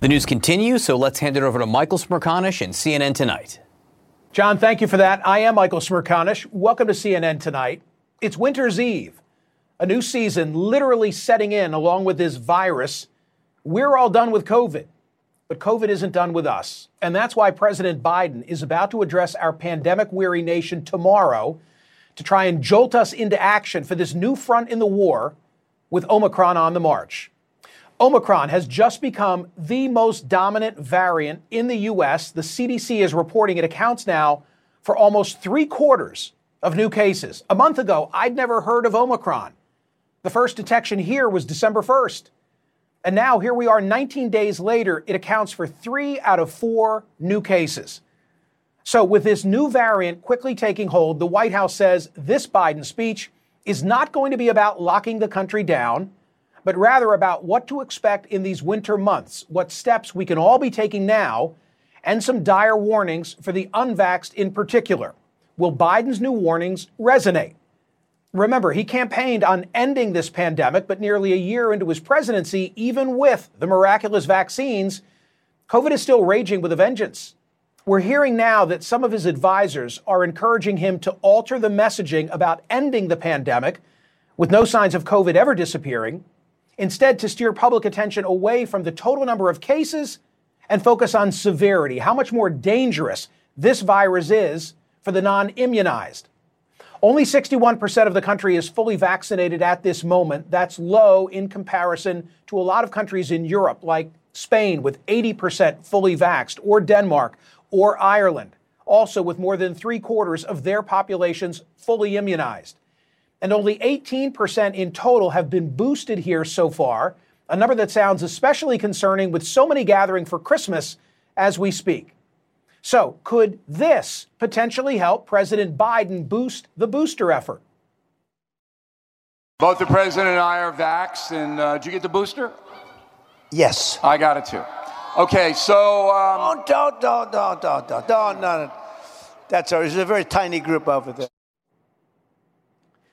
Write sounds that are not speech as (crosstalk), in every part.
The news continues, so let's hand it over to Michael Smerconish and CNN Tonight. John, thank you for that. I am Michael Smerconish. Welcome to CNN Tonight. It's Winter's Eve, a new season literally setting in along with this virus. We're all done with COVID, but COVID isn't done with us. And that's why President Biden is about to address our pandemic weary nation tomorrow to try and jolt us into action for this new front in the war with Omicron on the march. Omicron has just become the most dominant variant in the U.S. The CDC is reporting it accounts now for almost three quarters of new cases. A month ago, I'd never heard of Omicron. The first detection here was December 1st. And now, here we are 19 days later, it accounts for three out of four new cases. So, with this new variant quickly taking hold, the White House says this Biden speech is not going to be about locking the country down but rather about what to expect in these winter months, what steps we can all be taking now, and some dire warnings for the unvaxxed in particular. Will Biden's new warnings resonate? Remember, he campaigned on ending this pandemic, but nearly a year into his presidency, even with the miraculous vaccines, COVID is still raging with a vengeance. We're hearing now that some of his advisors are encouraging him to alter the messaging about ending the pandemic, with no signs of COVID ever disappearing, instead to steer public attention away from the total number of cases and focus on severity, how much more dangerous this virus is for the non immunized. Only 61% of the country is fully vaccinated at this moment. That's low in comparison to a lot of countries in Europe, like Spain with 80% fully vaxxed, or Denmark, or Ireland, also with more than three quarters of their populations fully immunized and only 18% in total have been boosted here so far, a number that sounds especially concerning with so many gathering for Christmas as we speak. So, could this potentially help President Biden boost the booster effort? Both the president and I are vaxxed, and uh, did you get the booster? Yes. I got it too. Okay, so. Um, oh, don't, don't, don't, don't, don't, don't, no, That's all. There's a very tiny group over there.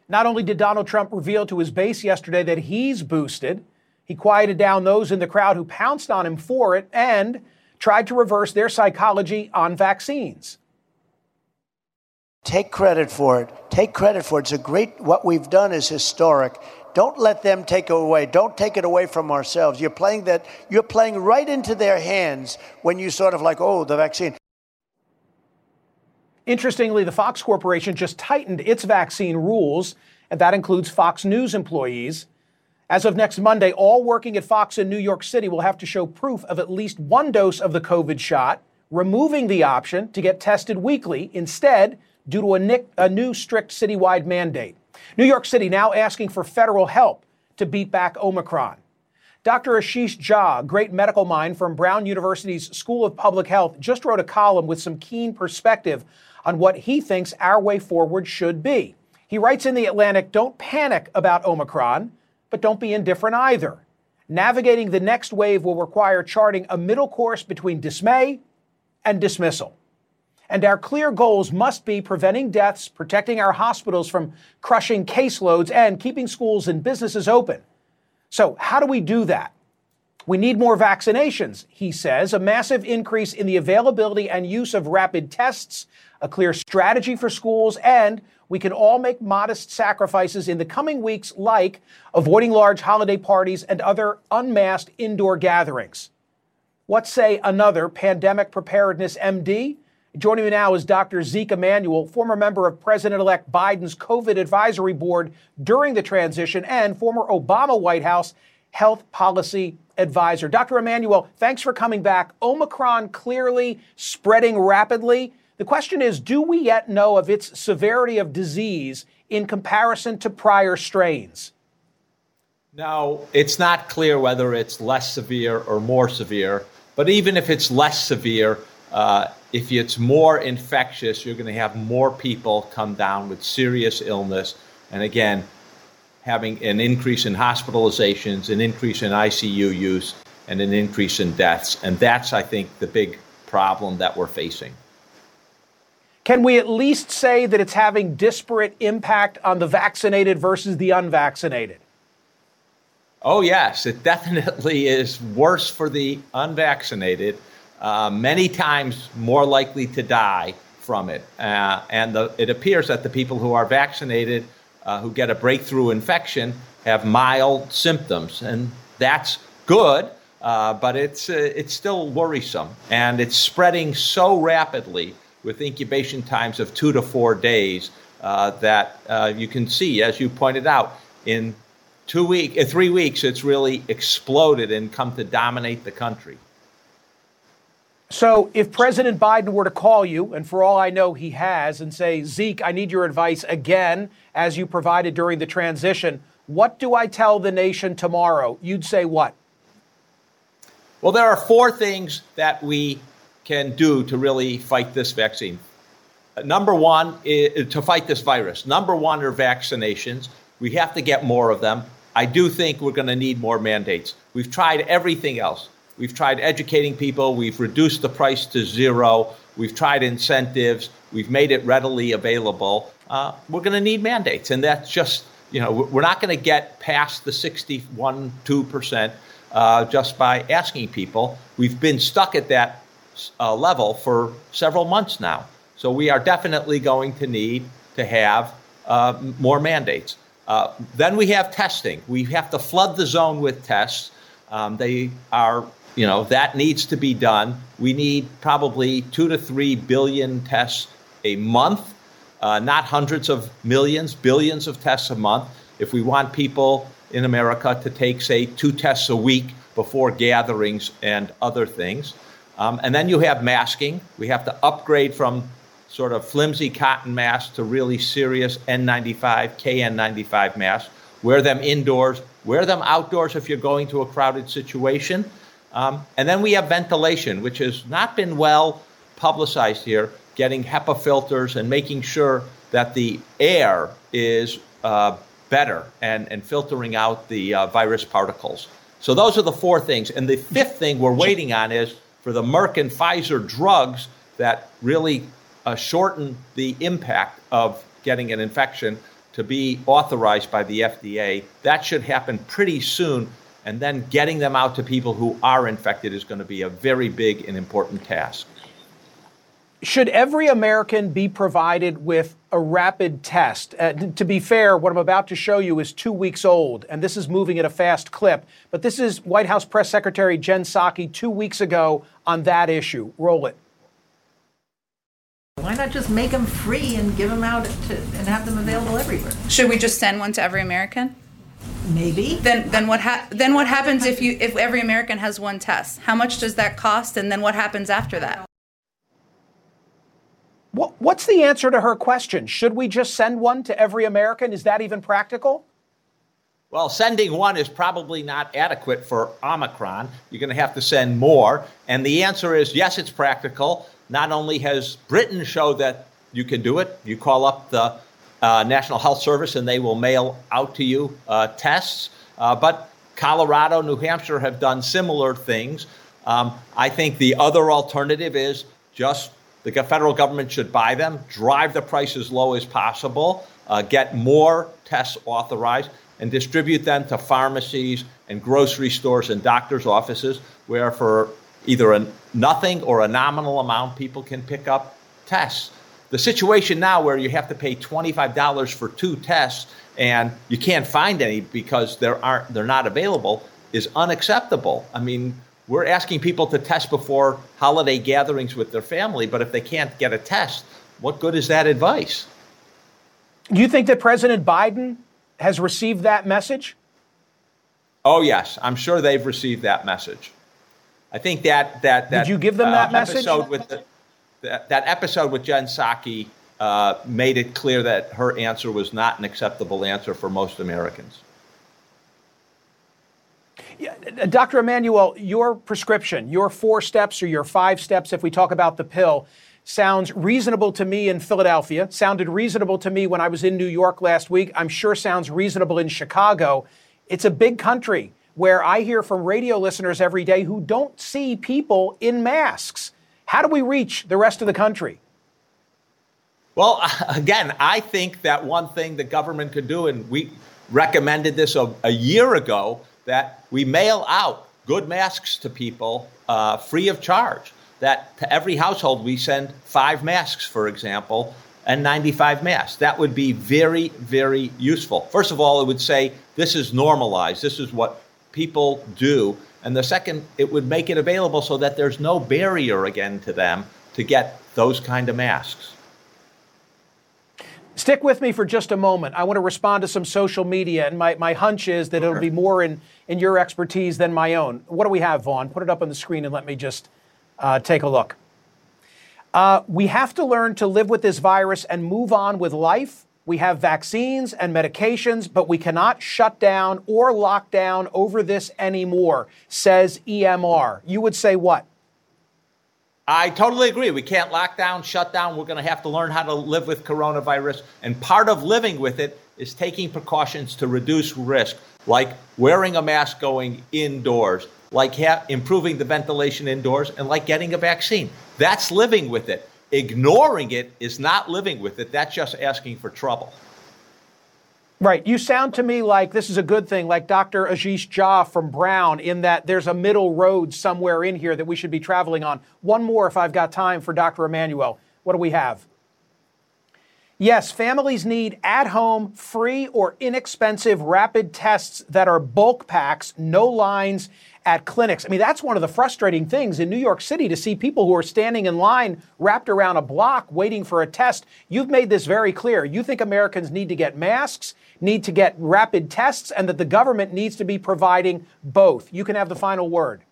Not only did Donald Trump reveal to his base yesterday that he's boosted, he quieted down those in the crowd who pounced on him for it and tried to reverse their psychology on vaccines. Take credit for it. Take credit for it. It's a great, what we've done is historic. Don't let them take it away. Don't take it away from ourselves. You're playing that, you're playing right into their hands when you sort of like, oh, the vaccine. Interestingly, the Fox Corporation just tightened its vaccine rules, and that includes Fox News employees. As of next Monday, all working at Fox in New York City will have to show proof of at least one dose of the COVID shot, removing the option to get tested weekly instead, due to a, a new strict citywide mandate. New York City now asking for federal help to beat back Omicron. Dr. Ashish Jha, great medical mind from Brown University's School of Public Health, just wrote a column with some keen perspective on what he thinks our way forward should be. He writes in The Atlantic Don't panic about Omicron, but don't be indifferent either. Navigating the next wave will require charting a middle course between dismay and dismissal. And our clear goals must be preventing deaths, protecting our hospitals from crushing caseloads, and keeping schools and businesses open. So, how do we do that? We need more vaccinations, he says, a massive increase in the availability and use of rapid tests, a clear strategy for schools, and we can all make modest sacrifices in the coming weeks, like avoiding large holiday parties and other unmasked indoor gatherings. What say another pandemic preparedness MD? Joining me now is Dr. Zeke Emanuel, former member of President elect Biden's COVID advisory board during the transition and former Obama White House health policy advisor. Dr. Emanuel, thanks for coming back. Omicron clearly spreading rapidly. The question is do we yet know of its severity of disease in comparison to prior strains? No, it's not clear whether it's less severe or more severe. But even if it's less severe, uh, if it's more infectious, you're going to have more people come down with serious illness. And again, having an increase in hospitalizations, an increase in ICU use, and an increase in deaths. And that's, I think, the big problem that we're facing. Can we at least say that it's having disparate impact on the vaccinated versus the unvaccinated? Oh, yes, it definitely is worse for the unvaccinated, uh, many times more likely to die from it. Uh, and the, it appears that the people who are vaccinated, uh, who get a breakthrough infection, have mild symptoms. And that's good, uh, but it's, uh, it's still worrisome. And it's spreading so rapidly with incubation times of two to four days uh, that uh, you can see, as you pointed out, in two week, in three weeks, it's really exploded and come to dominate the country. So, if President Biden were to call you, and for all I know he has, and say, Zeke, I need your advice again, as you provided during the transition, what do I tell the nation tomorrow? You'd say what? Well, there are four things that we can do to really fight this vaccine. Number one is to fight this virus. Number one are vaccinations. We have to get more of them. I do think we're going to need more mandates. We've tried everything else. We've tried educating people. We've reduced the price to zero. We've tried incentives. We've made it readily available. Uh, we're going to need mandates. And that's just, you know, we're not going to get past the 61, 2% uh, just by asking people. We've been stuck at that uh, level for several months now. So we are definitely going to need to have uh, more mandates. Uh, then we have testing. We have to flood the zone with tests. Um, they are, you know, that needs to be done. We need probably two to three billion tests a month, uh, not hundreds of millions, billions of tests a month. If we want people in America to take, say, two tests a week before gatherings and other things. Um, and then you have masking. We have to upgrade from sort of flimsy cotton masks to really serious N95, KN95 masks. Wear them indoors, wear them outdoors if you're going to a crowded situation. Um, and then we have ventilation, which has not been well publicized here, getting HEPA filters and making sure that the air is uh, better and, and filtering out the uh, virus particles. So those are the four things. And the fifth thing we're waiting on is for the Merck and Pfizer drugs that really uh, shorten the impact of getting an infection to be authorized by the FDA. That should happen pretty soon. And then getting them out to people who are infected is going to be a very big and important task. Should every American be provided with a rapid test? Uh, to be fair, what I'm about to show you is two weeks old, and this is moving at a fast clip. But this is White House Press Secretary Jen Psaki two weeks ago on that issue. Roll it. Why not just make them free and give them out to, and have them available everywhere? Should we just send one to every American? Maybe. Then, then what? Ha- then what happens if you if every American has one test? How much does that cost? And then what happens after that? What, What's the answer to her question? Should we just send one to every American? Is that even practical? Well, sending one is probably not adequate for Omicron. You're going to have to send more. And the answer is yes, it's practical. Not only has Britain showed that you can do it, you call up the uh, National Health Service and they will mail out to you uh, tests, uh, but Colorado, New Hampshire have done similar things. Um, I think the other alternative is just the federal government should buy them, drive the price as low as possible, uh, get more tests authorized, and distribute them to pharmacies and grocery stores and doctors' offices, where for either a nothing or a nominal amount, people can pick up tests. The situation now where you have to pay $25 for two tests and you can't find any because there aren't, they're not available is unacceptable. I mean, we're asking people to test before holiday gatherings with their family, but if they can't get a test, what good is that advice? Do you think that President Biden has received that message? Oh yes, I'm sure they've received that message. I think that that, that did you give them that uh, message? With the, that, that episode with Jen Psaki uh, made it clear that her answer was not an acceptable answer for most Americans. Yeah, Dr. Emanuel, your prescription, your four steps or your five steps, if we talk about the pill, sounds reasonable to me in Philadelphia, sounded reasonable to me when I was in New York last week. I'm sure sounds reasonable in Chicago. It's a big country where I hear from radio listeners every day who don't see people in masks. How do we reach the rest of the country? Well, (laughs) again, I think that one thing the government could do, and we recommended this a, a year ago, that we mail out good masks to people uh, free of charge. That to every household we send five masks, for example, N95 masks. That would be very, very useful. First of all, it would say this is normalized. This is what people do. And the second, it would make it available so that there's no barrier again to them to get those kind of masks. Stick with me for just a moment. I want to respond to some social media, and my, my hunch is that it'll be more in, in your expertise than my own. What do we have, Vaughn? Put it up on the screen and let me just uh, take a look. Uh, we have to learn to live with this virus and move on with life. We have vaccines and medications, but we cannot shut down or lock down over this anymore, says EMR. You would say what? I totally agree. We can't lock down, shut down. We're going to have to learn how to live with coronavirus. And part of living with it is taking precautions to reduce risk, like wearing a mask going indoors, like ha- improving the ventilation indoors, and like getting a vaccine. That's living with it. Ignoring it is not living with it. That's just asking for trouble. Right. You sound to me like this is a good thing, like Dr. Ashish Jha from Brown, in that there's a middle road somewhere in here that we should be traveling on. One more, if I've got time, for Dr. Emanuel. What do we have? Yes, families need at home, free or inexpensive rapid tests that are bulk packs, no lines at clinics. I mean, that's one of the frustrating things in New York City to see people who are standing in line wrapped around a block waiting for a test. You've made this very clear. You think Americans need to get masks, need to get rapid tests, and that the government needs to be providing both. You can have the final word.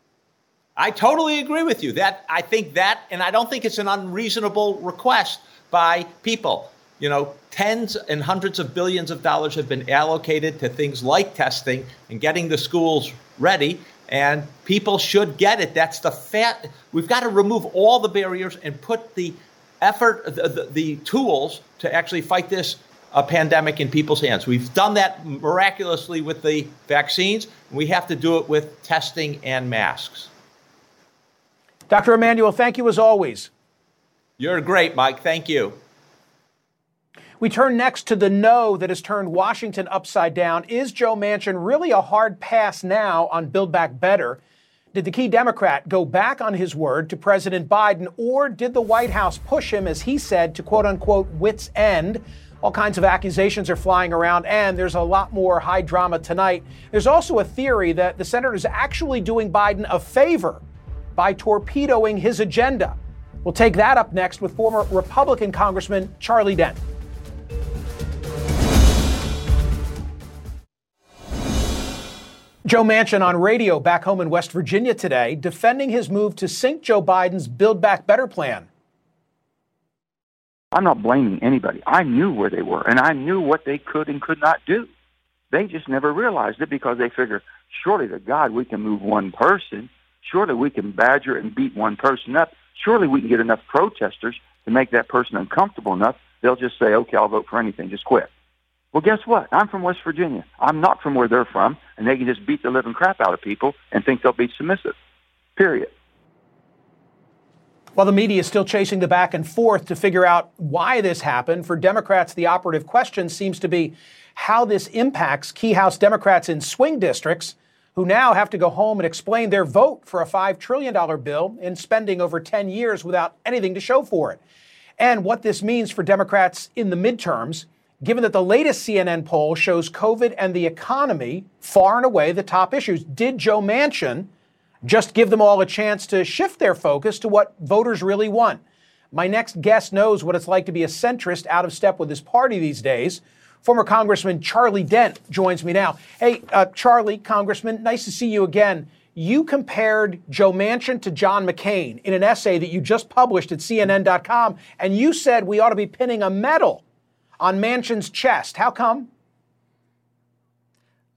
I totally agree with you. That I think that, and I don't think it's an unreasonable request by people. You know, tens and hundreds of billions of dollars have been allocated to things like testing and getting the schools ready. And people should get it. That's the fat. We've got to remove all the barriers and put the effort, the, the, the tools to actually fight this uh, pandemic in people's hands. We've done that miraculously with the vaccines. We have to do it with testing and masks. Dr. Emanuel, thank you as always. You're great, Mike. Thank you. We turn next to the no that has turned Washington upside down. Is Joe Manchin really a hard pass now on Build Back Better? Did the key Democrat go back on his word to President Biden, or did the White House push him, as he said, to quote unquote wits' end? All kinds of accusations are flying around, and there's a lot more high drama tonight. There's also a theory that the senator is actually doing Biden a favor by torpedoing his agenda. We'll take that up next with former Republican Congressman Charlie Dent. Joe Manchin on radio back home in West Virginia today, defending his move to sink Joe Biden's Build Back Better plan. I'm not blaming anybody. I knew where they were, and I knew what they could and could not do. They just never realized it because they figure, surely to God we can move one person. Surely we can badger and beat one person up. Surely we can get enough protesters to make that person uncomfortable enough. They'll just say, okay, I'll vote for anything. Just quit. Well, guess what? I'm from West Virginia. I'm not from where they're from, and they can just beat the living crap out of people and think they'll be submissive. Period. While the media is still chasing the back and forth to figure out why this happened, for Democrats, the operative question seems to be how this impacts key House Democrats in swing districts who now have to go home and explain their vote for a $5 trillion bill in spending over 10 years without anything to show for it. And what this means for Democrats in the midterms given that the latest CNN poll shows COVID and the economy far and away the top issues. Did Joe Manchin just give them all a chance to shift their focus to what voters really want? My next guest knows what it's like to be a centrist out of step with his party these days. Former Congressman Charlie Dent joins me now. Hey, uh, Charlie, Congressman, nice to see you again. You compared Joe Manchin to John McCain in an essay that you just published at CNN.com, and you said we ought to be pinning a medal on Manchin's chest. How come?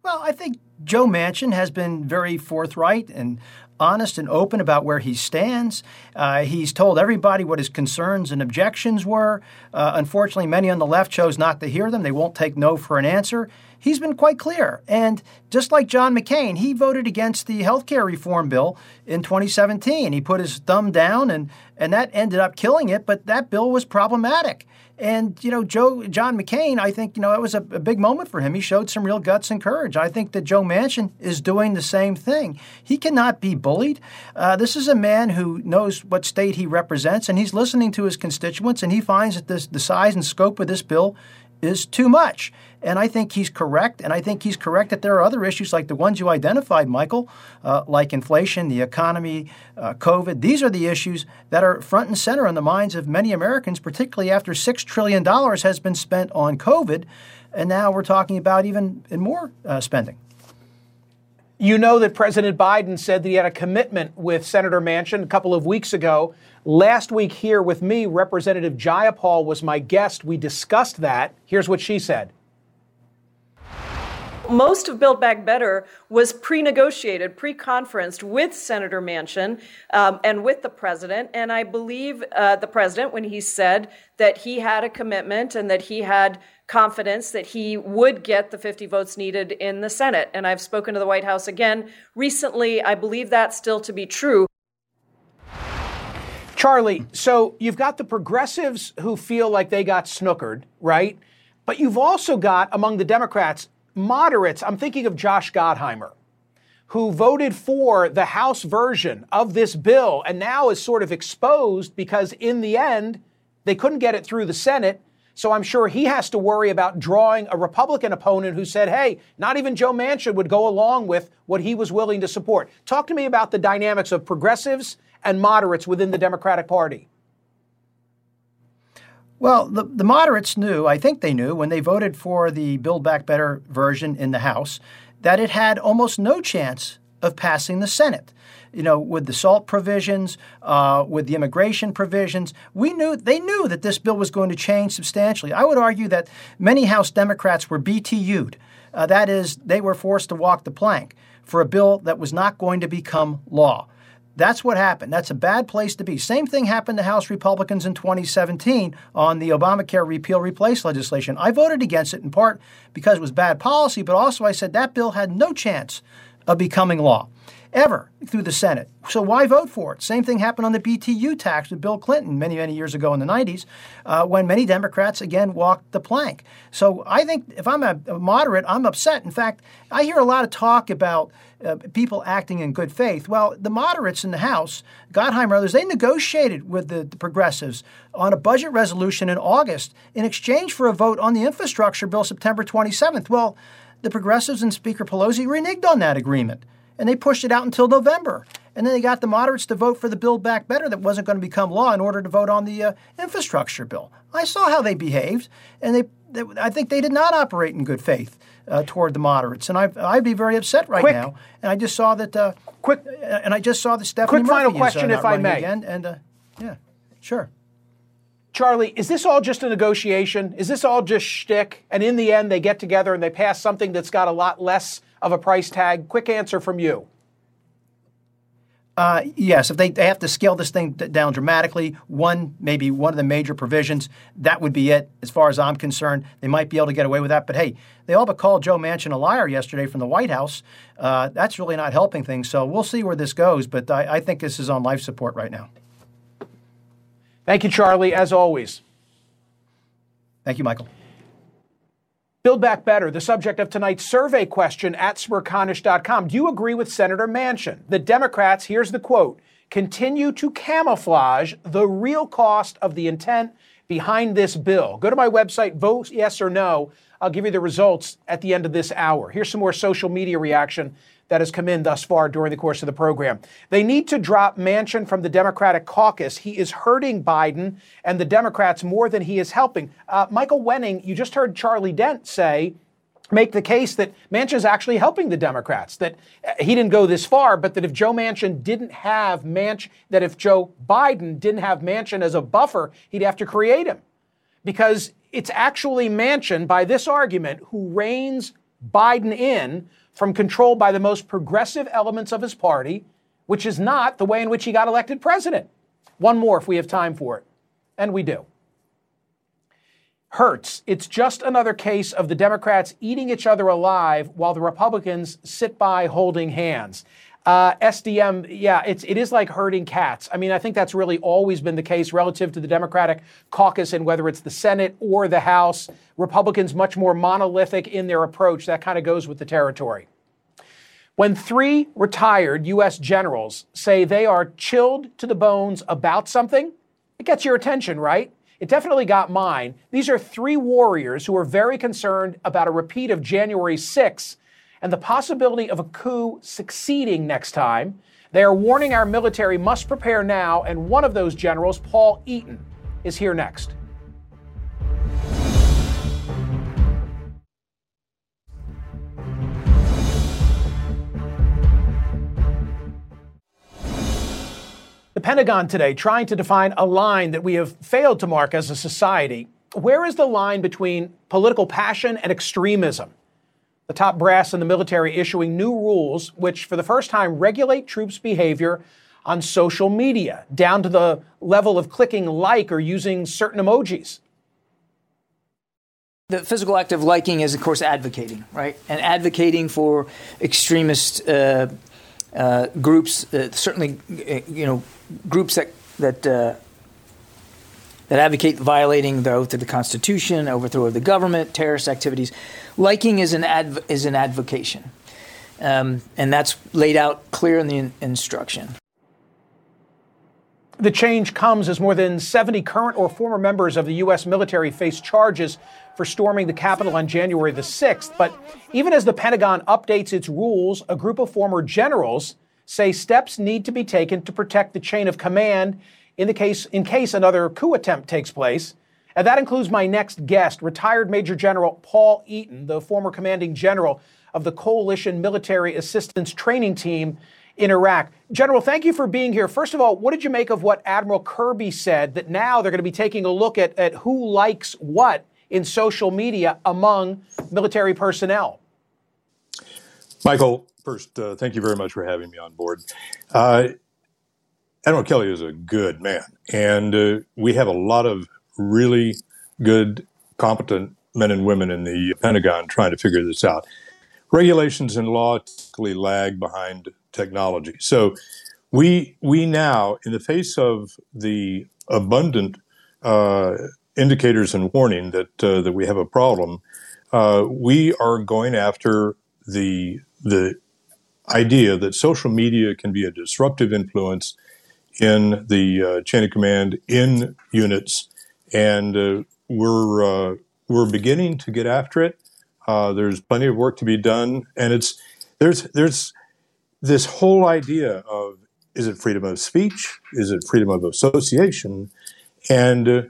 Well, I think Joe Manchin has been very forthright and honest and open about where he stands. Uh, he's told everybody what his concerns and objections were. Uh, unfortunately, many on the left chose not to hear them. They won't take no for an answer. he's been quite clear. And just like John McCain, he voted against the health care reform bill in 2017. He put his thumb down, and, and that ended up killing it, but that bill was problematic. And you know, Joe John McCain, I think you know that was a, a, big moment for him. He showed some real guts and courage. I think that Joe Manchin is doing the same thing. He cannot be bullied. Uh, this is a man who knows what state he represents, and he's listening to his constituents, and he finds that this, the size and scope of this bill is too much. And I think he's correct. And I think he's correct that there are other issues like the ones you identified, Michael, uh, like inflation, the economy, uh, COVID. These are the issues that are front and center in the minds of many Americans, particularly after $6 trillion has been spent on COVID. And now we're talking about even more uh, spending. You know that President Biden said that he had a commitment with Senator Manchin a couple of weeks ago. Last week, here with me, Representative Jayapal was my guest. We discussed that. Here's what she said most of Build Back Better was pre negotiated, pre conferenced with Senator Manchin um, and with the president. And I believe uh, the president when he said that he had a commitment and that he had confidence that he would get the 50 votes needed in the Senate. And I've spoken to the White House again recently. I believe that still to be true. Charlie, so you've got the progressives who feel like they got snookered, right? But you've also got among the Democrats moderates, I'm thinking of Josh Gottheimer, who voted for the House version of this bill and now is sort of exposed because in the end, they couldn't get it through the Senate. So I'm sure he has to worry about drawing a Republican opponent who said, hey, not even Joe Manchin would go along with what he was willing to support. Talk to me about the dynamics of progressives and moderates within the Democratic Party. Well, the, the moderates knew, I think they knew, when they voted for the Build Back Better version in the House, that it had almost no chance of passing the Senate. You know, with the SALT provisions, uh, with the immigration provisions, we knew they knew that this bill was going to change substantially. I would argue that many House Democrats were BTU'd. Uh, that is, they were forced to walk the plank for a bill that was not going to become law. That's what happened. That's a bad place to be. Same thing happened to House Republicans in 2017 on the Obamacare repeal replace legislation. I voted against it in part because it was bad policy, but also I said that bill had no chance of becoming law ever through the Senate. So why vote for it? Same thing happened on the BTU tax with Bill Clinton many, many years ago in the 90s, uh, when many Democrats again walked the plank. So I think if I'm a, moderate, I'm upset. In fact, I hear a lot of talk about uh, people acting in good faith. Well, the moderates in the House, Gottheimer others, they negotiated with the, the progressives on a budget resolution in August in exchange for a vote on the infrastructure bill September 27th. Well, the progressives and Speaker Pelosi reneged on that agreement and they pushed it out until November. And then they got the moderates to vote for the Build Back Better that wasn't going to become law in order to vote on the uh, infrastructure bill. I saw how they behaved, and they, they, I think they did not operate in good faith uh, toward the moderates. And I, I'd be very upset right quick, now. And I just saw that. Uh, quick, and I just saw that Stephanie quick Murphy final question, is, uh, if I may. Again, and uh, yeah, sure. Charlie, is this all just a negotiation? Is this all just shtick? And in the end, they get together and they pass something that's got a lot less of a price tag? Quick answer from you. Uh, yes, if they, they have to scale this thing down dramatically, one maybe one of the major provisions, that would be it. As far as I'm concerned, they might be able to get away with that. But hey, they all but called Joe Manchin a liar yesterday from the White House. Uh, that's really not helping things. So we'll see where this goes. But I, I think this is on life support right now. Thank you, Charlie, as always. Thank you, Michael. Build Back Better, the subject of tonight's survey question at smerconish.com. Do you agree with Senator Manchin? The Democrats, here's the quote, continue to camouflage the real cost of the intent behind this bill. Go to my website, vote yes or no. I'll give you the results at the end of this hour. Here's some more social media reaction that has come in thus far during the course of the program. They need to drop Manchin from the Democratic caucus. He is hurting Biden and the Democrats more than he is helping. Uh, Michael Wenning, you just heard Charlie Dent say, make the case that Manchin is actually helping the Democrats. That uh, he didn't go this far, but that if Joe Manchin didn't have Manchin, that if Joe Biden didn't have Manchin as a buffer, he'd have to create him, because it's actually Manchin, by this argument, who reins Biden in from control by the most progressive elements of his party, which is not the way in which he got elected president. One more if we have time for it, and we do. hurts. It's just another case of the Democrats eating each other alive while the Republicans sit by holding hands. Uh, SDM, yeah, it's it is like herding cats. I mean, I think that's really always been the case relative to the Democratic caucus, and whether it's the Senate or the House, Republicans much more monolithic in their approach. That kind of goes with the territory. When three retired U.S. generals say they are chilled to the bones about something, it gets your attention, right? It definitely got mine. These are three warriors who are very concerned about a repeat of January 6 and the possibility of a coup succeeding next time. They are warning our military must prepare now, and one of those generals, Paul Eaton, is here next. The Pentagon today trying to define a line that we have failed to mark as a society. Where is the line between political passion and extremism? The top brass in the military issuing new rules which, for the first time, regulate troops' behavior on social media, down to the level of clicking like or using certain emojis. The physical act of liking is, of course, advocating, right? And advocating for extremist uh, uh, groups, uh, certainly, uh, you know, groups that that uh, that advocate violating the oath of the Constitution, overthrow of the government, terrorist activities. Liking is an adv- is an advocation, um, and that's laid out clear in the in- instruction. The change comes as more than 70 current or former members of the U.S. military face charges for storming the Capitol on January the 6th. But even as the Pentagon updates its rules, a group of former generals say steps need to be taken to protect the chain of command in the case in case another coup attempt takes place. And that includes my next guest, retired Major General Paul Eaton, the former commanding general of the Coalition Military Assistance Training Team in Iraq. General, thank you for being here. First of all, what did you make of what Admiral Kirby said that now they're going to be taking a look at, at who likes what in social media among military personnel? Michael, First, uh, thank you very much for having me on board. Uh, Admiral Kelly is a good man, and uh, we have a lot of really good, competent men and women in the Pentagon trying to figure this out. Regulations and law typically lag behind technology. So we we now, in the face of the abundant uh, indicators and warning that uh, that we have a problem, uh, we are going after the the idea that social media can be a disruptive influence in the uh, chain of command in units, and uh, we're uh, we're beginning to get after it. There's plenty of work to be done, and it's there's there's this whole idea of is it freedom of speech? Is it freedom of association? And uh,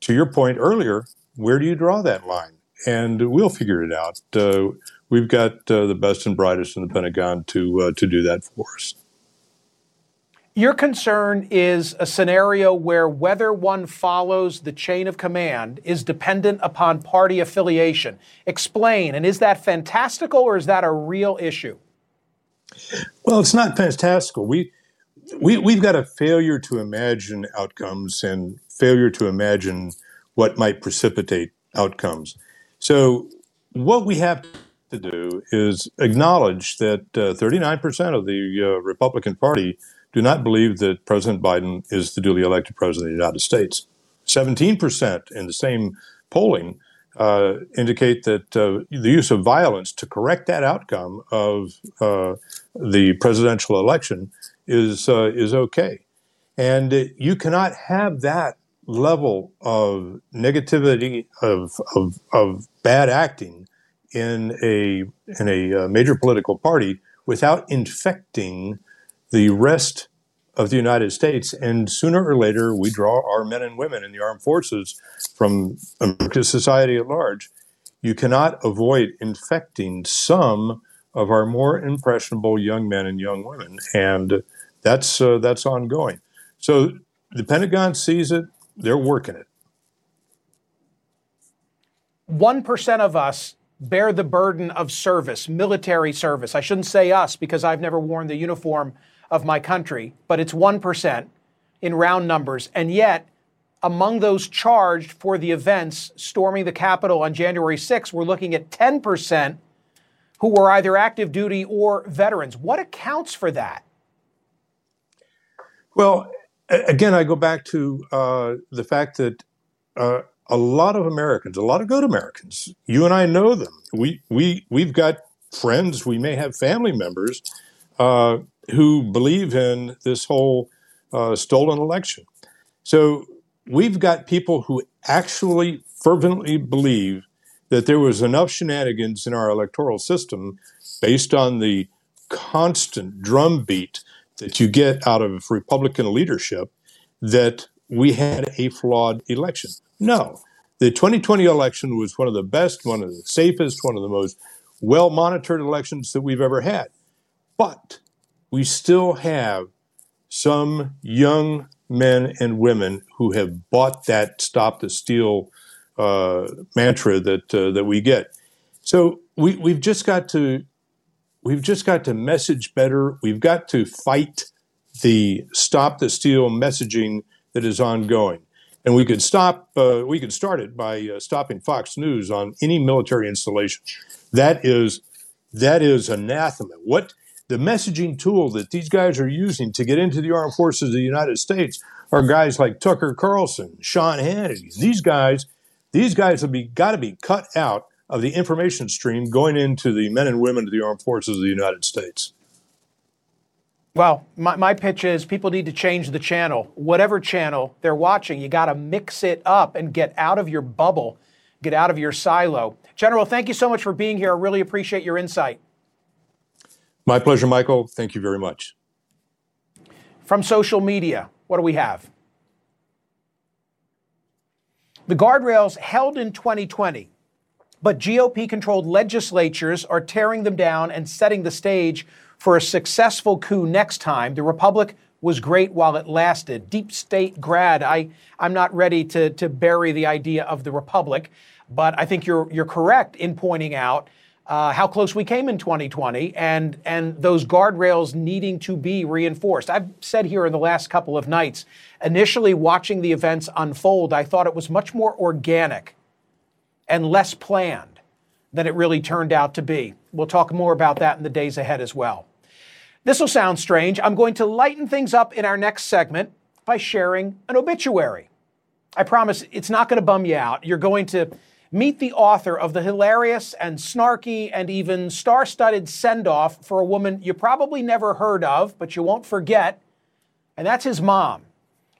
to your point earlier, where do you draw that line? And we'll figure it out. Uh, we've got uh, the best and brightest in the Pentagon to to do that for us. Your concern is a scenario where whether one follows the chain of command is dependent upon party affiliation. Explain, and is that fantastical or is that a real issue? Well, it's not fantastical. We, we, we've got a failure to imagine outcomes and failure to imagine what might precipitate outcomes. So, what we have to do is acknowledge that uh, 39% of the uh, Republican Party do not believe that President Biden is the duly elected president of the United States. 17% in the same polling uh, indicate that uh, the use of violence to correct that outcome of uh, the presidential election is uh, is okay, and you cannot have that level of negativity of of, of bad acting in a in a uh, major political party without infecting the rest of the United States. And sooner or later, we draw our men and women in the armed forces from American society at large. You cannot avoid infecting some of our more impressionable young men and young women, and that's uh, that's ongoing. So the Pentagon sees it; they're working it. One percent of us bear the burden of service, military service. I shouldn't say us because I've never worn the uniform of my country, but it's 1% in round numbers. And yet, among those charged for the events storming the Capitol on January 6th, we're looking at 10% who were either active duty or veterans. What accounts for that? Well, again, I go back to uh, the fact that uh, a lot of Americans, a lot of good Americans, you and I know them. We we we've got friends, we may have family members uh, who believe in this whole uh, stolen election. So we've got people who actually fervently believe that there was enough shenanigans in our electoral system based on the constant drumbeat that you get out of Republican leadership that we had a flawed election. No. The 2020 election was one of the best, one of the safest, one of the most well monitored elections that we've ever had. But we still have some young men and women who have bought that stop the steal uh, mantra that uh, that we get. So we, we've just got to we've just got to message better. We've got to fight the stop the steal messaging that is ongoing. And we could stop. Uh, we could start it by uh, stopping Fox News on any military installation. That is that is anathema. What the messaging tool that these guys are using to get into the armed forces of the United States are guys like Tucker Carlson, Sean Hannity. These guys, these guys have be got to be cut out of the information stream going into the men and women of the armed forces of the United States. Well, my, my pitch is people need to change the channel. Whatever channel they're watching, you got to mix it up and get out of your bubble, get out of your silo. General, thank you so much for being here. I really appreciate your insight. My pleasure, Michael. Thank you very much. From social media, what do we have? The guardrails held in 2020, but GOP controlled legislatures are tearing them down and setting the stage for a successful coup next time. The Republic was great while it lasted. Deep state grad, I, I'm not ready to, to bury the idea of the Republic, but I think you're, you're correct in pointing out uh, how close we came in 2020 and, and those guardrails needing to be reinforced. I've said here in the last couple of nights, initially watching the events unfold, I thought it was much more organic and less planned than it really turned out to be. We'll talk more about that in the days ahead as well. This will sound strange. I'm going to lighten things up in our next segment by sharing an obituary. I promise it's not going to bum you out. You're going to Meet the author of the hilarious and snarky and even star studded send off for a woman you probably never heard of, but you won't forget, and that's his mom.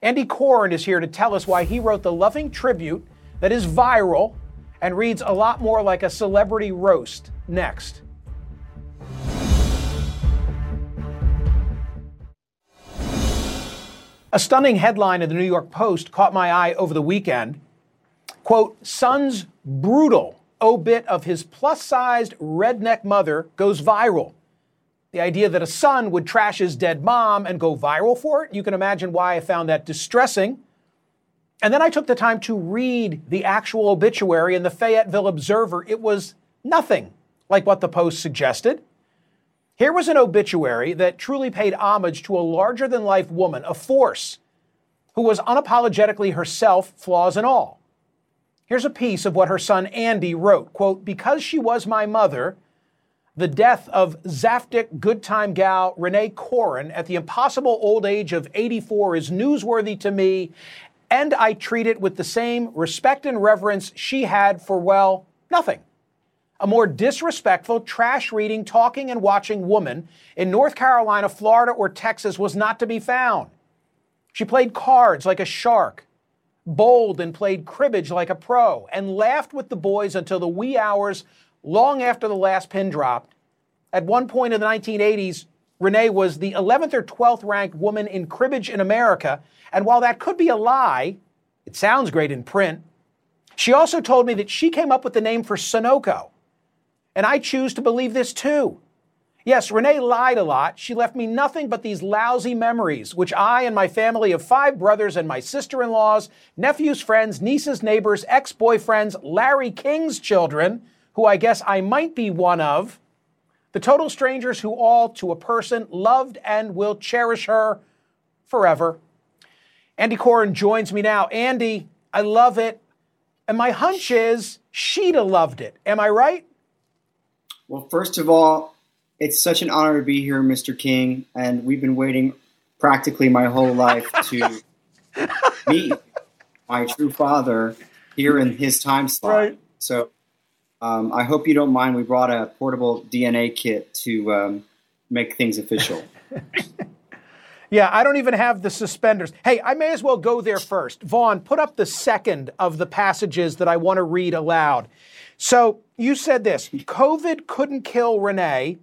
Andy Corren is here to tell us why he wrote the loving tribute that is viral and reads a lot more like a celebrity roast next. A stunning headline in the New York Post caught my eye over the weekend. Quote, son's brutal obit of his plus sized redneck mother goes viral. The idea that a son would trash his dead mom and go viral for it, you can imagine why I found that distressing. And then I took the time to read the actual obituary in the Fayetteville Observer. It was nothing like what the Post suggested. Here was an obituary that truly paid homage to a larger than life woman, a force, who was unapologetically herself, flaws and all. Here's a piece of what her son Andy wrote. Quote, because she was my mother, the death of Zaftig good time gal Renay Corren at the impossible old age of 84 is newsworthy to me, and I treat it with the same respect and reverence she had for, well, nothing. A more disrespectful, trash reading, talking, and watching woman in North Carolina, Florida, or Texas was not to be found. She played cards like a shark, bowled and played cribbage like a pro, and laughed with the boys until the wee hours long after the last pin dropped. At one point in the 1980s, Renay was the 11th or 12th ranked woman in cribbage in America, and while that could be a lie, it sounds great in print. She also told me that she came up with the name for Sunoco. And I choose to believe this too. Yes, Renay lied a lot. She left me nothing but these lousy memories, which I and my family of five brothers and my sister in laws, nephews, friends, nieces, neighbors, ex boyfriends, Larry King's children, who I guess I might be one of, the total strangers who all, to a person, loved and will cherish her forever. Andy Corren joins me now. Andy, I love it. And my hunch is Sheeta loved it. Am I right? Well, first of all, it's such an honor to be here, Mr. King. And we've been waiting practically my whole life to (laughs) meet my true father here in his time slot. Right. So um, I hope you don't mind. We brought a portable DNA kit to um, make things official. (laughs) yeah, I don't even have the suspenders. Hey, I may as well go there first. Vaughn, put up the second of the passages that I want to read aloud. So you said this COVID couldn't kill Renay.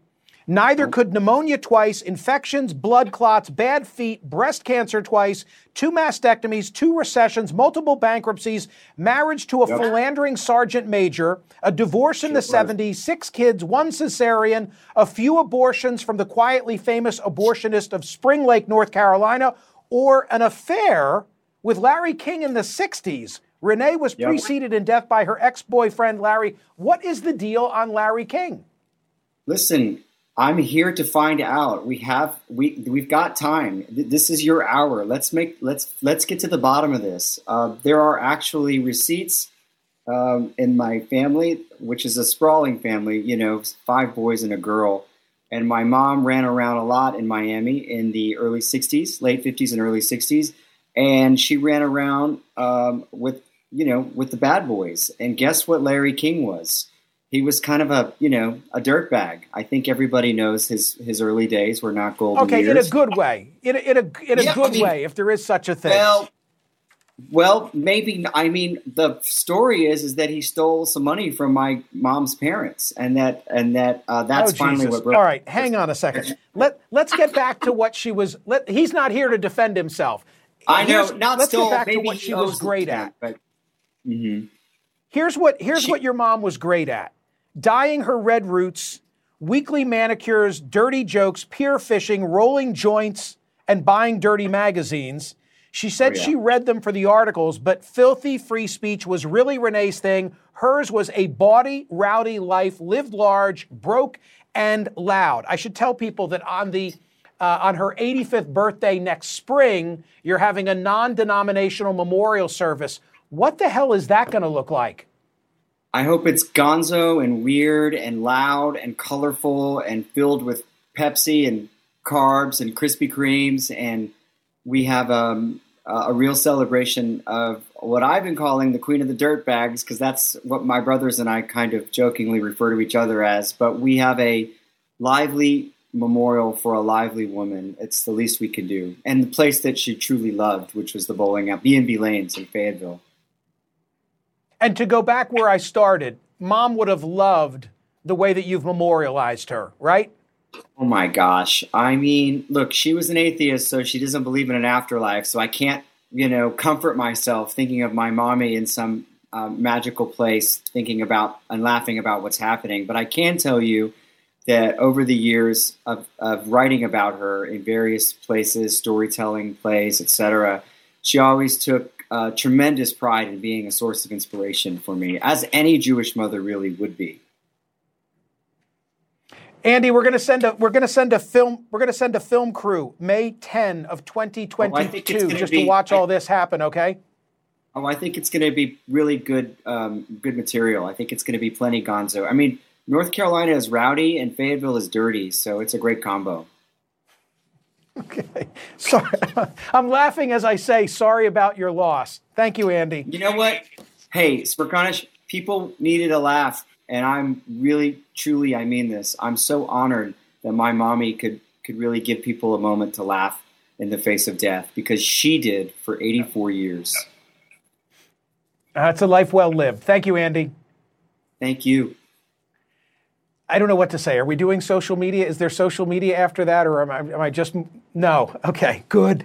Neither oh. could pneumonia twice, infections, blood clots, bad feet, breast cancer twice, two mastectomies, two recessions, multiple bankruptcies, marriage to a yep. philandering sergeant major, a divorce in the 70s, six kids, one cesarean, a few abortions from the quietly famous abortionist of Spring Lake, North Carolina, or an affair with Larry King in the 60s. Renay was yep. preceded in death by her ex boyfriend, Larry. What is the deal on Larry King? Listen, I'm here to find out. We have we we've got time. This is your hour. Let's make let's let's get to the bottom of this. Uh, there are actually receipts um, in my family, which is a sprawling family. You know, five boys and a girl. And my mom ran around a lot in Miami in the early '60s, late '50s and early '60s, and she ran around um, with you know with the bad boys. And guess what? Larry King was he was kind of a you know a dirtbag. I think everybody knows his his early days were not golden. Okay, years. in a good way. In a in a, in a yeah, good I mean, way, if there is such a thing. Well, well, maybe. I mean, the story is is that he stole some money from my mom's parents, and that and that uh, that's oh, finally Jesus. what. All right, hang on a second. (laughs) Let Let's get back to what she was. Let, he's not here to defend himself. I know. Not let's still, get back to what she was great at. But, mm-hmm. Here's what here's she, what your mom was great at dyeing her red roots, weekly manicures, dirty jokes, pier fishing, rolling joints, and buying dirty magazines. She said oh, yeah. she read them for the articles, but filthy free speech was really Renay's thing. Hers was a bawdy, rowdy life, lived large, broke, and loud. I should tell people that on the uh, on her 85th birthday next spring, you're having a non-denominational memorial service. What the hell is that going to look like? I hope it's gonzo and weird and loud and colorful and filled with Pepsi and carbs and Krispy Kremes. And we have um, a real celebration of what I've been calling the Queen of the Dirt Bags, because that's what my brothers and I kind of jokingly refer to each other as. But we have a lively memorial for a lively woman. It's the least we can do. And the place that she truly loved, which was the bowling at B&B Lanes in Fayetteville. And to go back where I started, mom would have loved the way that you've memorialized her, right? Oh my gosh. I mean, look, she was an atheist, so she doesn't believe in an afterlife. So I can't, you know, comfort myself thinking of my mommy in some uh, magical place, thinking about and laughing about what's happening. But I can tell you that over the years of, of writing about her in various places, storytelling, plays, etc., she always took uh, tremendous pride in being a source of inspiration for me, as any Jewish mother really would be. Andy, we're going to send a we're going to send a film we're going to send a film crew May 10 of 2022 oh, just be, to watch I, all this happen. Okay. Oh, I think it's going to be really good um, good material. I think it's going to be plenty gonzo. I mean, North Carolina is rowdy and Fayetteville is dirty, so it's a great combo. (laughs) Okay. Sorry. (laughs) I'm laughing as I say sorry about your loss. Thank you, Andy. You know what? Hey, Smerconish, people needed a laugh. And I'm really, truly, I mean this. I'm so honored that my mommy could, could really give people a moment to laugh in the face of death because she did for 84 years. That's a life well lived. Thank you, Andy. Thank you. I don't know what to say. Are we doing social media? Is there social media after that, or am I, am I just no? Okay, good.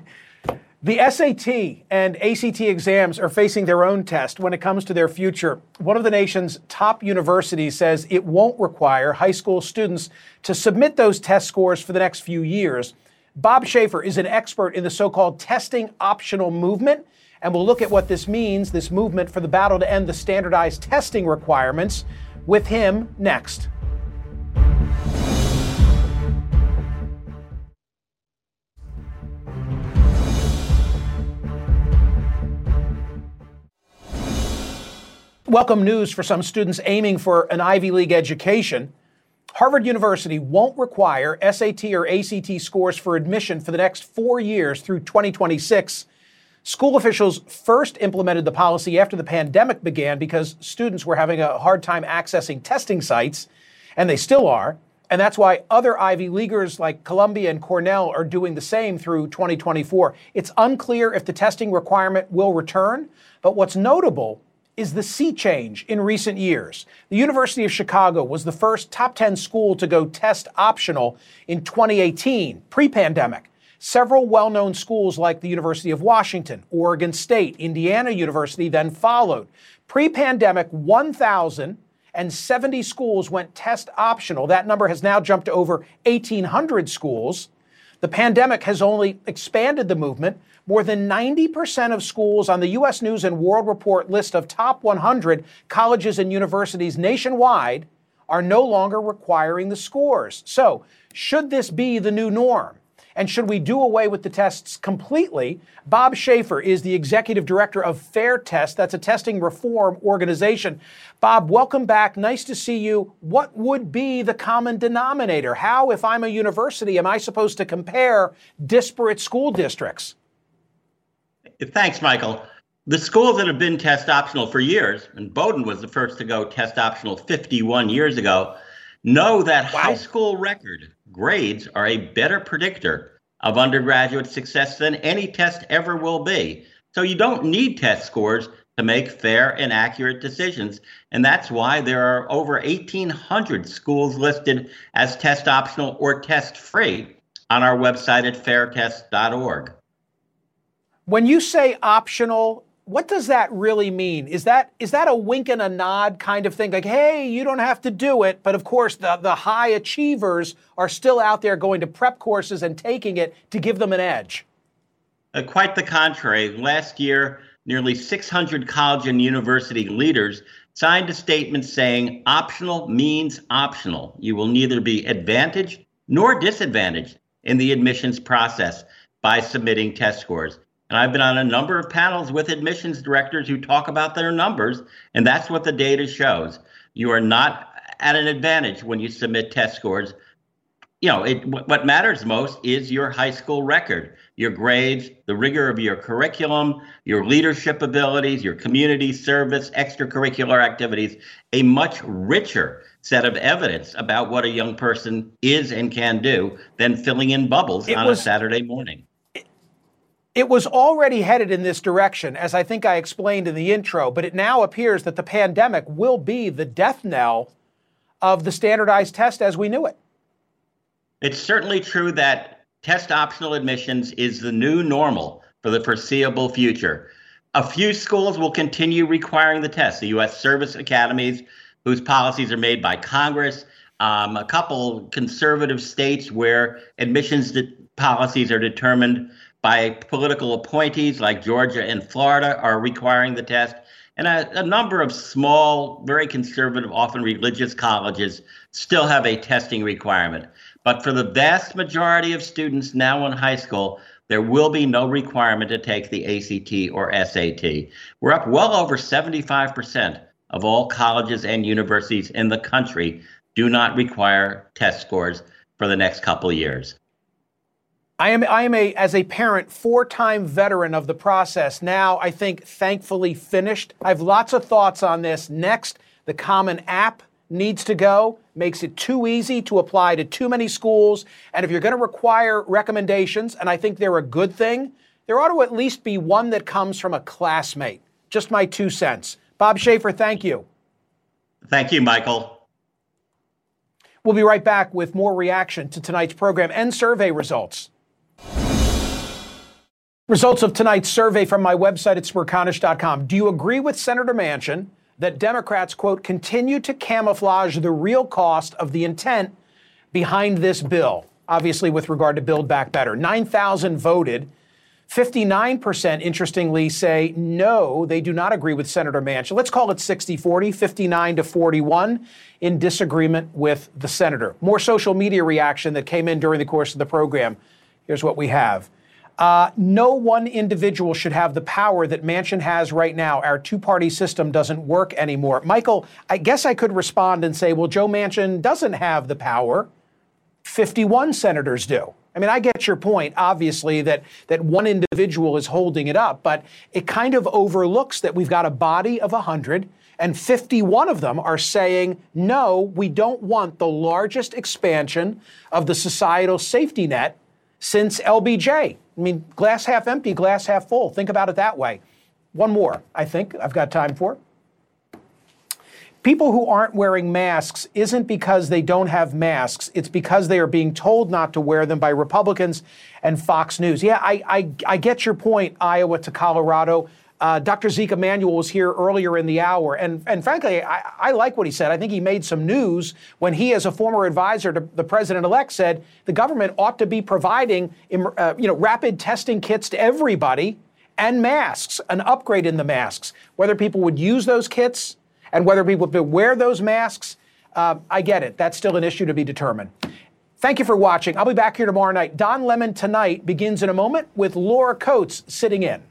The SAT and ACT exams are facing their own test when it comes to their future. One of the nation's top universities says it won't require high school students to submit those test scores for the next few years. Bob Schaeffer is an expert in the so called testing optional movement, and we'll look at what this means, this movement for the battle to end the standardized testing requirements, with him next. Welcome news for some students aiming for an Ivy League education. Harvard University won't require SAT or ACT scores for admission for the next four years through 2026. School officials first implemented the policy after the pandemic began because students were having a hard time accessing testing sites, and they still are. And that's why other Ivy Leaguers like Columbia and Cornell are doing the same through 2024. It's unclear if the testing requirement will return, but what's notable is the sea change in recent years. The University of Chicago was the first top 10 school to go test optional in 2018, pre pandemic. Several well known schools like the University of Washington, Oregon State, Indiana University then followed. Pre pandemic, 1,070 schools went test optional. That number has now jumped to over 1,800 schools. The pandemic has only expanded the movement. More than 90% of schools on the U.S. News and World Report list of top 100 colleges and universities nationwide are no longer requiring the scores. So, should this be the new norm? And should we do away with the tests completely? Bob Schaeffer is the executive director of Fair Test. That's a testing reform organization. Bob, welcome back. Nice to see you. What would be the common denominator? How, if I'm a university, am I supposed to compare disparate school districts? Thanks, Michael. The schools that have been test optional for years, and Bowdoin was the first to go test optional 51 years ago, know that wow. high school record grades are a better predictor of undergraduate success than any test ever will be. So you don't need test scores to make fair and accurate decisions. And that's why there are over 1,800 schools listed as test optional or test free on our website at fairtest.org. When you say optional, what does that really mean? Is that is that a wink and a nod kind of thing? Like, hey, you don't have to do it, but of course the, the high achievers are still out there going to prep courses and taking it to give them an edge. Uh, quite the contrary. Last year, nearly 600 college and university leaders signed a statement saying optional means optional. You will neither be advantaged nor disadvantaged in the admissions process by submitting test scores. And I've been on a number of panels with admissions directors who talk about their numbers, and that's what the data shows. You are not at an advantage when you submit test scores. You know, it, what matters most is your high school record, your grades, the rigor of your curriculum, your leadership abilities, your community service, extracurricular activities, a much richer set of evidence about what a young person is and can do than filling in bubbles it on was, a Saturday morning. It was already headed in this direction, as I think I explained in the intro, but it now appears that the pandemic will be the death knell of the standardized test as we knew it. It's certainly true that test optional admissions is the new normal for the foreseeable future. A few schools will continue requiring the test. The U.S. Service Academies, whose policies are made by Congress, um, a couple conservative states where admissions policies are determined by political appointees like Georgia and Florida are requiring the test. And a, a, number of small, very conservative, often religious colleges still have a testing requirement. But for the vast majority of students now in high school, there will be no requirement to take the ACT or SAT. We're up well over 75% of all colleges and universities in the country do not require test scores for the next couple years. I am, I am a, as a parent, four time veteran of the process. Now, I think, thankfully finished. I have lots of thoughts on this. Next, the Common App needs to go, makes it too easy to apply to too many schools. And if you're going to require recommendations, and I think they're a good thing, there ought to at least be one that comes from a classmate. Just my two cents. Bob Schaeffer, thank you. Thank you, Michael. We'll be right back with more reaction to tonight's program and survey results. Results of tonight's survey from my website at smerconish.com. Do you agree with Senator Manchin that Democrats, quote, continue to camouflage the real cost of the intent behind this bill? Obviously, with regard to Build Back Better. 9,000 voted. 59%, interestingly, say no, they do not agree with Senator Manchin. Let's call it 60 40, 59 to 41 in disagreement with the senator. More social media reaction that came in during the course of the program. Here's what we have. Uh, no one individual should have the power that Manchin has right now. Our two party system doesn't work anymore. Michael, I guess I could respond and say, well, Joe Manchin doesn't have the power. 51 senators do. I mean, I get your point, obviously, that, that one individual is holding it up, but it kind of overlooks that we've got a body of 100 and 51 of them are saying, no, we don't want the largest expansion of the societal safety net since LBJ. I mean, glass half empty, glass half full. Think about it that way. One more, I think I've got time for. People who aren't wearing masks isn't because they don't have masks. It's because they are being told not to wear them by Republicans and Fox News. Yeah, I, I, I get your point, Iowa to Colorado. Uh, Dr. Zeke Emanuel was here earlier in the hour, and, and frankly, I, I, like what he said. I think he made some news when he, as a former advisor to the president-elect, said the government ought to be providing uh, you know, rapid testing kits to everybody and masks, an upgrade in the masks. Whether people would use those kits and whether people would wear those masks, uh, I get it. That's still an issue to be determined. Thank you for watching. I'll be back here tomorrow night. Don Lemon tonight begins in a moment with Laura Coates sitting in.